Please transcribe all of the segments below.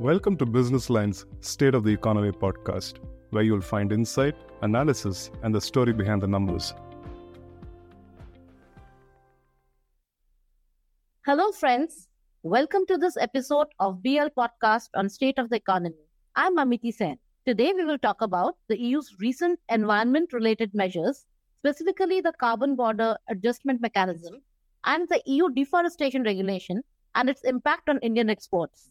Welcome to Business Line's State of the Economy podcast, where you'll find insight, analysis, and the story behind the numbers. Hello, friends. Welcome to this episode of BL podcast on State of the Economy. I'm Amiti Sen. Today, we will talk about the EU's recent environment related measures, specifically the Carbon Border Adjustment Mechanism and the EU Deforestation Regulation and its impact on Indian exports.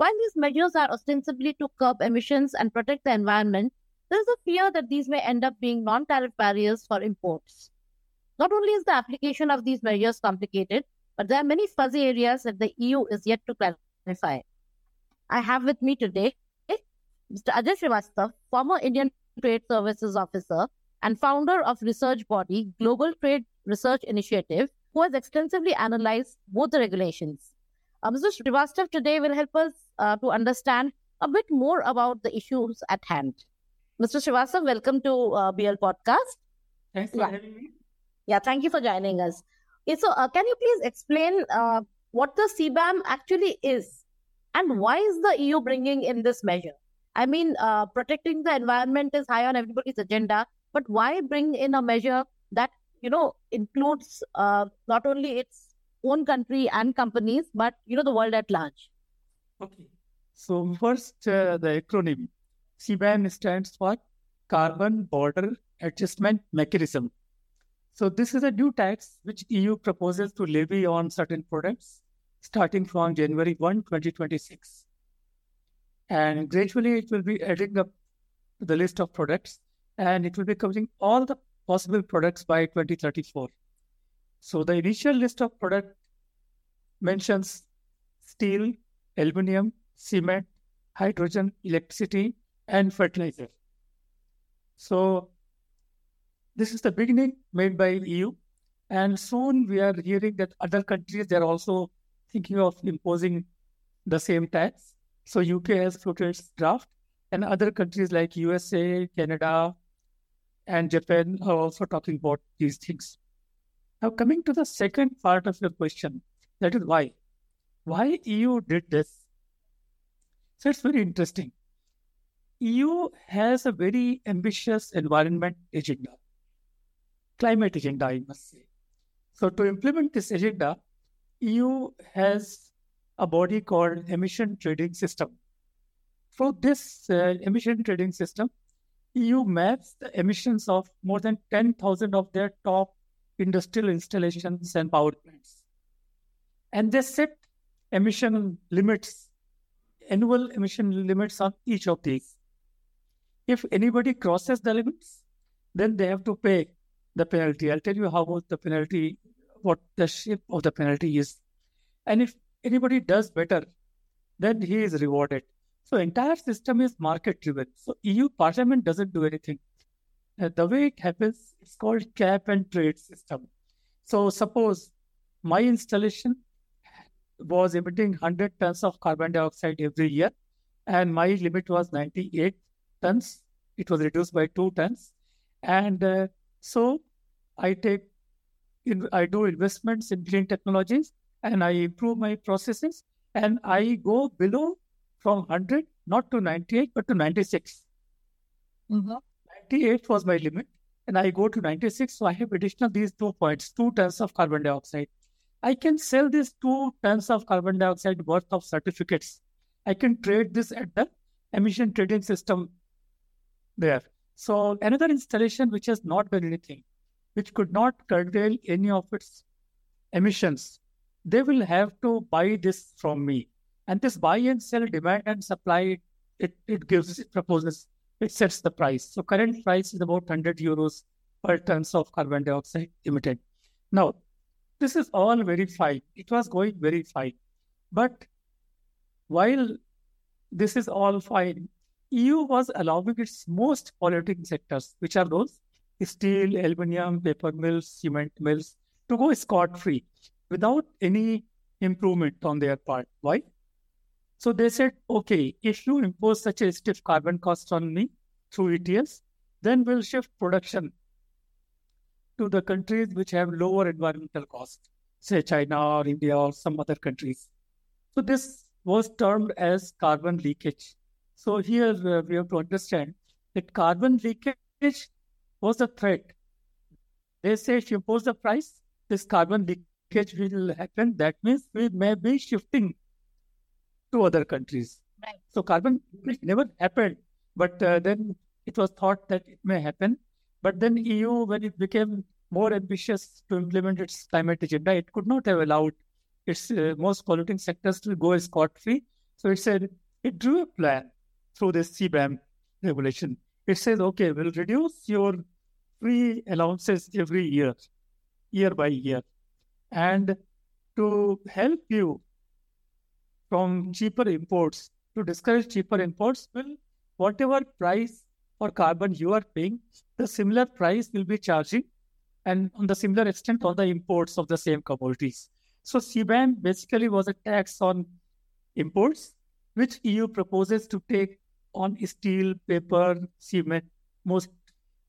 While these measures are ostensibly to curb emissions and protect the environment, there is a fear that these may end up being non tariff barriers for imports. Not only is the application of these measures complicated, but there are many fuzzy areas that the EU is yet to clarify. I have with me today Mr. Ajay Srivastav, former Indian Trade Services Officer and founder of research body Global Trade Research Initiative, who has extensively analyzed both the regulations. Uh, Mr. Srivastav today will help us uh, to understand a bit more about the issues at hand. Mr. Srivastav, welcome to uh, BL Podcast. Thanks for Yeah. having me. Yeah, thank you for joining us. Okay, so uh, can you please explain uh, what the CBAM actually is and why is the EU bringing in this measure? I mean, uh, protecting the environment is high on everybody's agenda, but why bring in a measure that you know includes uh, not only its own country and companies, but you know the world at large? Okay. So first, uh, the acronym CBAM stands for Carbon Border Adjustment Mechanism. So this is a new tax which EU proposes to levy on certain products starting from January 1, 2026. And gradually it will be adding up the list of products and it will be covering all the possible products by 2034. So the initial list of product mentions steel, aluminium, cement, hydrogen, electricity, and fertilizer. So this is the beginning made by EU, and soon we are hearing that other countries they are also thinking of imposing the same tax. So UK has floated its draft, and other countries like USA, Canada, and Japan are also talking about these things. Now, coming to the second part of your question, that is why. Why EU did this? So it's very interesting. EU has a very ambitious environment agenda, climate agenda, I must say. So to implement this agenda, EU has a body called Emission Trading System. Through this uh, emission trading system, EU maps the emissions of more than 10,000 of their top industrial installations and power plants. And they set emission limits, annual emission limits on each of these. If anybody crosses the limits, then they have to pay the penalty. I'll tell you how much the penalty, what the shape of the penalty is. And if anybody does better, then he is rewarded. So entire system is market driven. So EU Parliament doesn't do anything. The way it happens, it's called cap and trade system. So suppose my installation was emitting 100 tons of carbon dioxide every year, and my limit was 98 tons. It was reduced by two tons, and uh, so I take, in, I do investments in green technologies, and I improve my processes, and I go below from 100, not to 98, but to 96. 98 was my limit, and I go to 96. So I have additional these two points, two tons of carbon dioxide. I can sell these two tons of carbon dioxide worth of certificates. I can trade this at the emission trading system there. So another installation which has not done anything, which could not curtail any of its emissions, they will have to buy this from me. And this buy and sell demand and supply, it, it gives, it proposes, it sets the price. So current price is about 100 euros per tons of carbon dioxide emitted. Now, this is all very fine. It was going very fine. But while this is all fine, EU was allowing its most polluting sectors, which are those steel, aluminium, paper mills, cement mills, to go scot free without any improvement on their part. Why? So they said, okay, if you impose such a stiff carbon cost on me through ETS, then we'll shift production to the countries which have lower environmental costs, say China or India or some other countries. So this was termed as carbon leakage. So here uh, we have to understand that carbon leakage was a threat. They say if you impose the price, this carbon leakage will happen. That means we may be shifting to other countries. Right. So carbon never happened, but uh, then it was thought that it may happen. But then EU, when it became more ambitious to implement its climate agenda, it could not have allowed its uh, most polluting sectors to go scot free. So it said it drew a plan through this CBAM regulation. It says, okay, we'll reduce your free allowances every year, year by year. And to help you from cheaper imports, to discourage cheaper imports, will whatever price for carbon you are paying, the similar price will be charging and on the similar extent on the imports of the same commodities. So CBAM basically was a tax on imports, which EU proposes to take on steel, paper, cement, most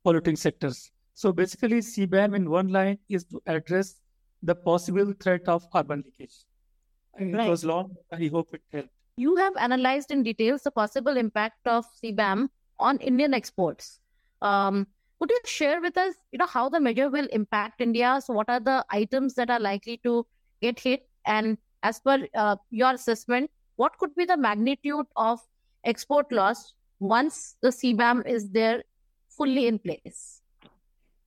polluting sectors. So basically, CBAM in one line is to address the possible threat of carbon leakage. Right. It was long. I hope it helped. You have analyzed in details the possible impact of CBAM on Indian exports. Um, could you share with us, you know, how the measure will impact India? So, what are the items that are likely to get hit? And as per uh, your assessment, what could be the magnitude of export loss once the CBAM is there fully in place?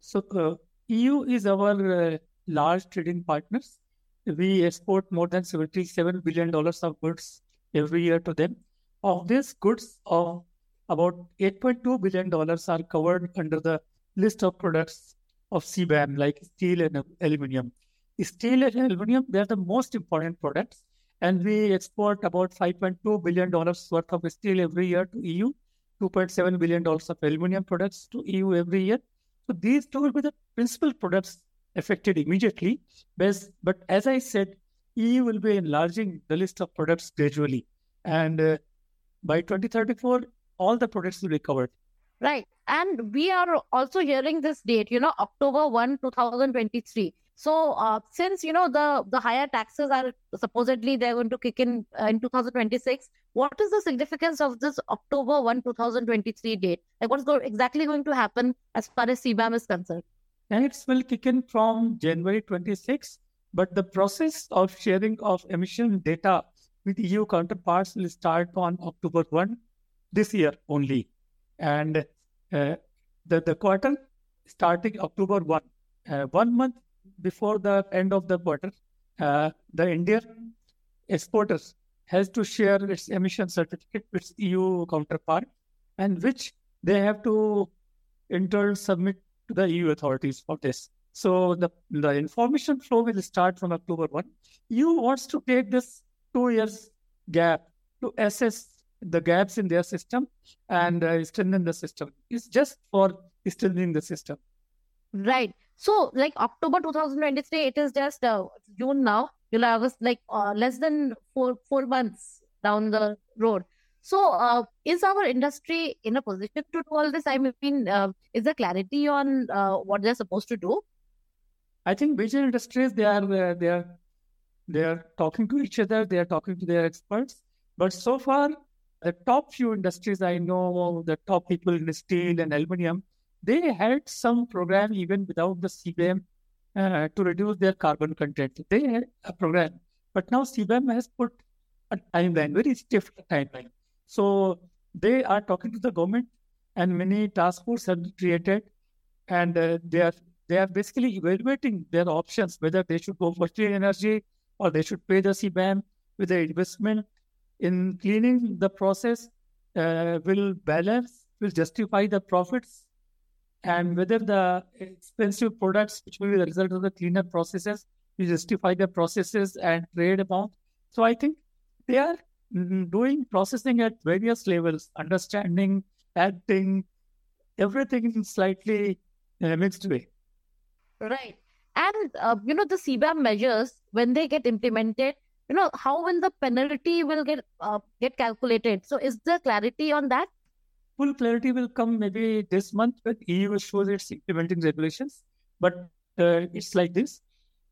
So uh, EU is our uh, large trading partners. We export more than seventy-seven billion dollars of goods every year to them. Of these goods, of about eight point two billion dollars are covered under the list of products of CBAM, like steel and aluminium. Steel and aluminium, they are the most important products, and we export about five point two billion dollars worth of steel every year to EU, two point seven billion dollars of aluminium products to EU every year. So these two will be the principal products affected immediately. But, as I said, EU will be enlarging the list of products gradually. And uh, by 2034, all the products will be covered. Right. And we are also hearing this date, you know, October 1, 2023. So, uh, since you know the the higher taxes are supposedly they're going to kick in uh, in 2026, what is the significance of this October 1, 2023 date? Like, what's go- exactly going to happen as far as CBAM is concerned? Tax will kick in from January 26, but the process of sharing of emission data with EU counterparts will start on October 1 this year only. And uh, the, the quarter starting October 1, uh, one month before the end of the quarter, uh, the Indian exporters has to share its emission certificate with EU counterpart, and which they have to in turn submit to the EU authorities for this. So the, the information flow will start from October 1. EU wants to take this two years gap to assess the gaps in their system and uh, strengthen the system. It's just for strengthening the system. Right. So, like October 2023, it is just uh, June now, July, August, like uh, less than four four months down the road. So, uh, is our industry in a position to do all this? I mean, uh, is there clarity on uh, what they're supposed to do? I think major industries they are they are they are talking to each other. They are talking to their experts. But so far, the top few industries I know, the top people in steel and aluminium, they had some program even without the CBAM uh, to reduce their carbon content. They had a program, but now CBAM has put a timeline, very stiff timeline. So they are talking to the government, and many task forces have been created, and uh, they are they are basically evaluating their options whether they should go for clean energy or they should pay the CBAM with the investment in cleaning the process uh, will balance, will justify the profits, and whether the expensive products, which will be the result of the cleaner processes, will justify the processes and trade amount. So I think they are doing processing at various levels, understanding, acting, everything in slightly uh, mixed way. Right. And uh, you know the CBAM measures when they get implemented, you know how will the penalty will get uh, get calculated? So is there clarity on that? Full clarity will come maybe this month when EU shows its implementing regulations. But uh, it's like this: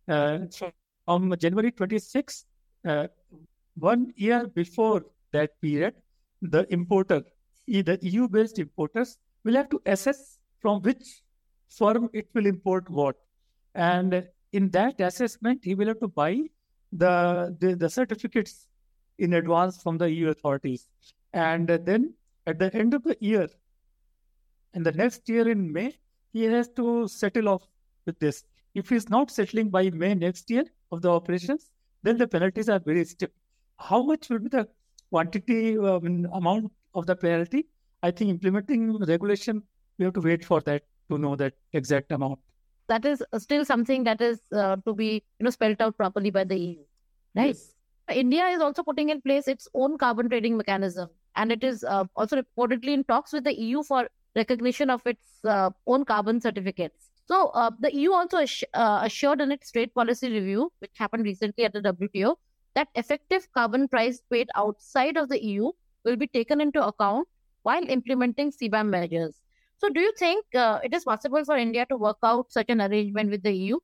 uh, from January 26th, uh, one year before that period, the importer, the EU based importers, will have to assess from which firm it will import what. And in that assessment, he will have to buy the, the, the certificates in advance from the EU authorities. And then at the end of the year, and the next year in May, he has to settle off with this. If he's not settling by May next year of the operations, then the penalties are very stiff. How much will be the quantity uh, amount of the penalty? I think implementing regulation, we have to wait for that to know that exact amount. That is still something that is uh, to be you know spelled out properly by the EU, right? Yes. India is also putting in place its own carbon trading mechanism, and it is uh, also reportedly in talks with the EU for recognition of its uh, own carbon certificates. So uh, the EU also ass- uh, assured in its trade policy review, which happened recently at the WTO, that effective carbon price paid outside of the EU will be taken into account while implementing CBAM measures. So, do you think uh, it is possible for India to work out such an arrangement with the EU?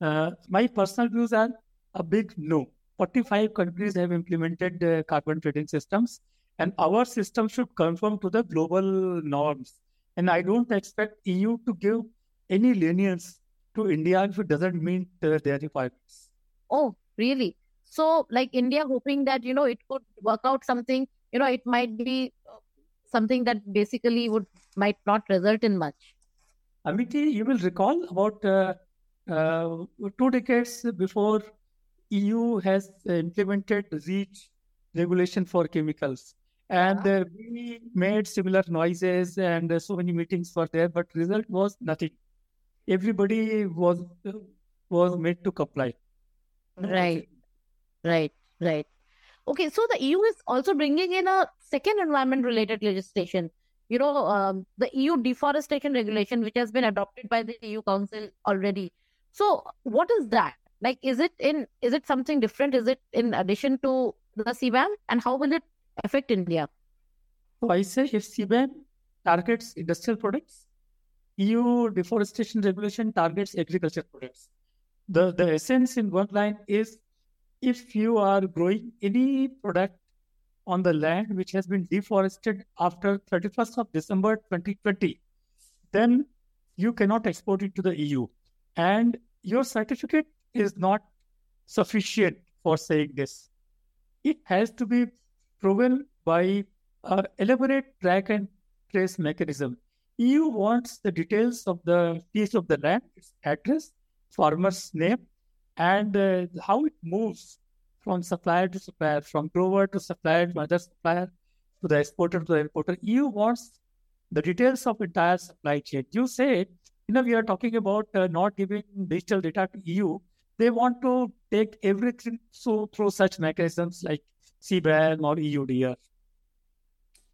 Uh, my personal views are a big no. 45 countries have implemented uh, carbon trading systems, and our system should conform to the global norms. And I don't expect EU to give any lenience to India if it doesn't meet uh, their requirements. Oh, really? So, like India hoping that, you know, it could work out something, you know, it might be uh, something that basically would might not result in much. Amiti, you will recall about uh, uh, two decades before EU has implemented REACH regulation for chemicals. And uh, we made similar noises and uh, so many meetings were there, but result was nothing. Everybody was was made to comply. Right, right, right. Okay, so the EU is also bringing in a second environment-related legislation. You know, um, the EU deforestation regulation, which has been adopted by the EU Council already. So, what is that? Like, is it in? Is it something different? Is it in addition to the CBAM? And how will it affect India? So I say if CBAM targets industrial products, EU deforestation regulation targets agriculture products. The, the essence in one line is if you are growing any product on the land which has been deforested after 31st of December 2020, then you cannot export it to the EU. And your certificate is not sufficient for saying this. It has to be proven by an elaborate track and trace mechanism. EU wants the details of the piece of the land, its address, farmer's name, and uh, how it moves from supplier to supplier, from grower to supplier to other supplier to the exporter to the importer. EU wants the details of entire supply chain. You say, you know, we are talking about uh, not giving digital data to EU. They want to take everything so through such mechanisms like CBAM or EUDR.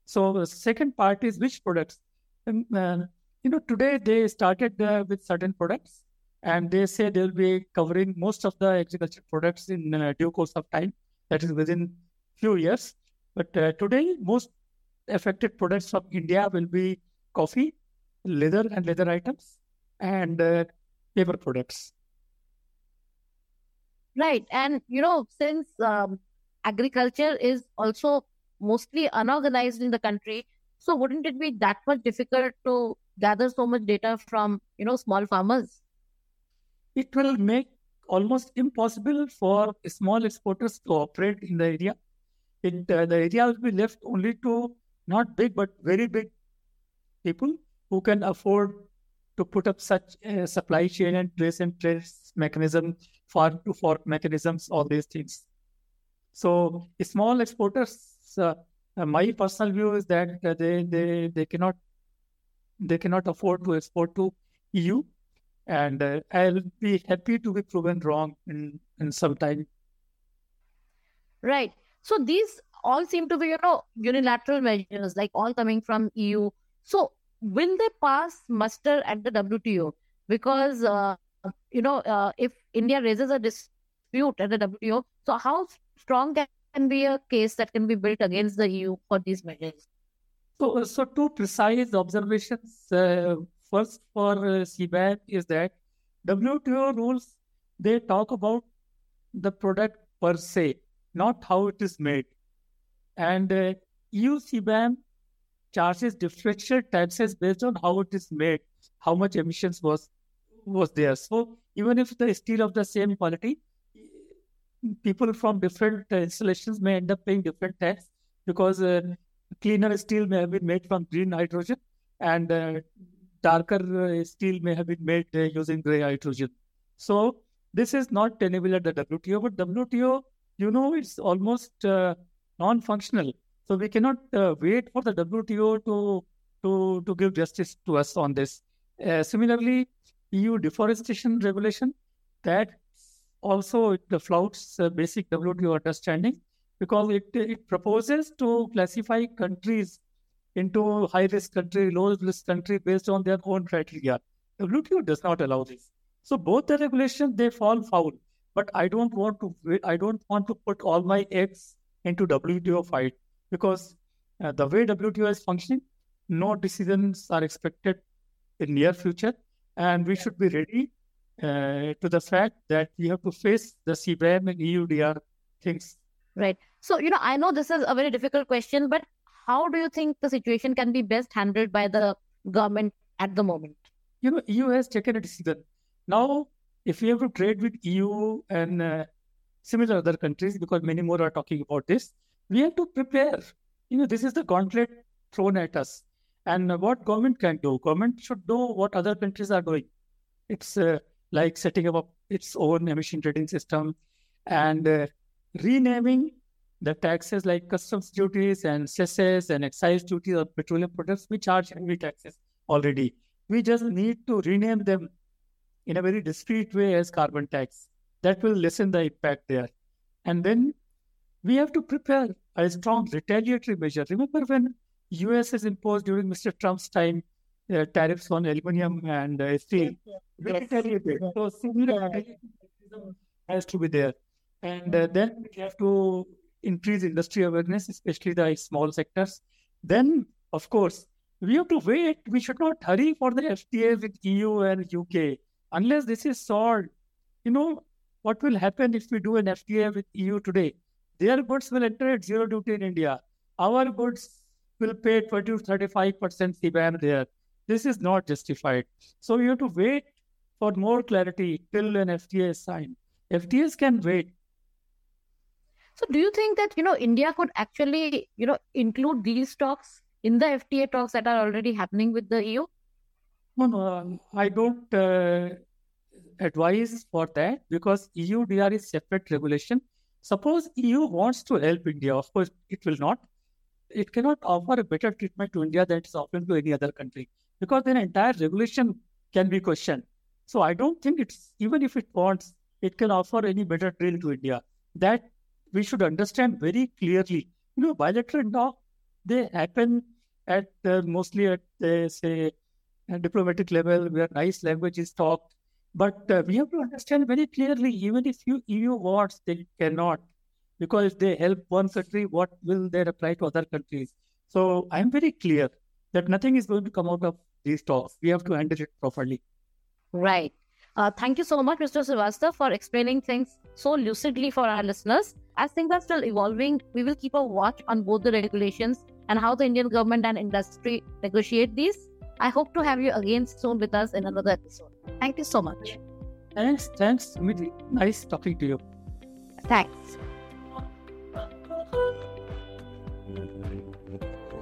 So the second part is which products. And, uh, you know, today they started uh, with certain products, and they say they'll be covering most of the agriculture products in uh, due course of time. That is within few years. But uh, today, most affected products from India will be coffee, leather and leather items, and uh, paper products. Right, and you know, since um, agriculture is also mostly unorganized in the country. So wouldn't it be that much difficult to gather so much data from, you know, small farmers? It will make almost impossible for small exporters to operate in the area. It, uh, the area will be left only to not big but very big people who can afford to put up such supply chain and trace and trace mechanism, farm to fork mechanisms, all these things. So small exporters uh, my personal view is that uh, they they they cannot they cannot afford to export to EU, and uh, I'll be happy to be proven wrong in in some time. Right. So these all seem to be you know unilateral measures, like all coming from EU. So will they pass muster at the WTO? Because uh, you know uh, if India raises a dispute at the WTO, so how strong can be a case that can be built against the EU for these measures? So, so two precise observations. Uh, first, for uh, CBAM is that WTO rules they talk about the product per se, not how it is made. And uh, EU CBAM charges differential taxes based on how it is made, how much emissions was was there. So even if the steel of the same quality, people from different uh, installations may end up paying different tax because uh, cleaner steel may have been made from green hydrogen and uh, darker uh, steel may have been made uh, using gray hydrogen. So this is not tenable at the WTO, but WTO, you know, it's almost uh, non-functional. So we cannot wait for the WTO to to to give justice to us on this. similarly, EU deforestation regulation that also it flouts uh, basic WTO understanding because it, it proposes to classify countries into high risk country, low risk country based on their own criteria. WTO does not allow this. So both the regulations they fall foul. But I don't want to I don't want to put all my eggs into WTO fight because uh, the way WTO is functioning, no decisions are expected in near future, and we should be ready uh, to the fact that we have to face the CBAM and EUDR things. Right. So, you know, I know this is a very difficult question, but how do you think the situation can be best handled by the government at the moment? You know, EU has taken a decision. Now, if we have to trade with EU and uh, similar other countries, because many more are talking about this, we have to prepare. You know, this is the gauntlet thrown at us. And what government can do? Government should know what other countries are doing. It's uh, like setting up its own emission trading system and uh, renaming the taxes like customs duties and cesses and excise duties on petroleum products. We charge heavy taxes already. We just need to rename them in a very discreet way as carbon tax. That will lessen the impact there. And then we have to prepare a strong retaliatory measure. Remember when US has imposed during Mr. Trump's time uh, tariffs on aluminum and uh, steel. Yes, yes. yes. So similar has to be there. And uh, then we have to increase industry awareness, especially the small sectors. Then, of course, we have to wait. We should not hurry for the FTA with EU and UK unless this is solved. You know, what will happen if we do an FTA with EU today? Their goods will enter at zero duty in India. Our goods will pay 20 to 35% CBAM there. This is not justified. So we have to wait for more clarity till an FTA is signed. FTAs can wait. So do you think that you know India could actually you know include these talks in the FTA talks that are already happening with the EU? No, no, I don't uh, advise for that because EUDR is separate regulation. Suppose EU wants to help India, of course it will not. It cannot offer a better treatment to India than it is offering to any other country because then entire regulation can be questioned. So I don't think it's even if it wants, it can offer any better deal to India. That we should understand very clearly. You know, bilateral talk they happen at uh, mostly at uh, say diplomatic level where nice language is talked. But uh, we have to understand very clearly, even if you EU wants, they cannot, because if they help one country, what will they apply to other countries? So I'm very clear that nothing is going to come out of these talks. We have to handle it properly. Right. Uh, thank you so much, Mr. Srivastav, for explaining things so lucidly for our listeners. As things are still evolving, we will keep a watch on both the regulations and how the Indian government and industry negotiate these. I hope to have you again soon with us in another episode. Thank you so much. Thanks. Thanks, Smiti. Nice talking to you. Thanks.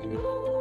Mm-hmm.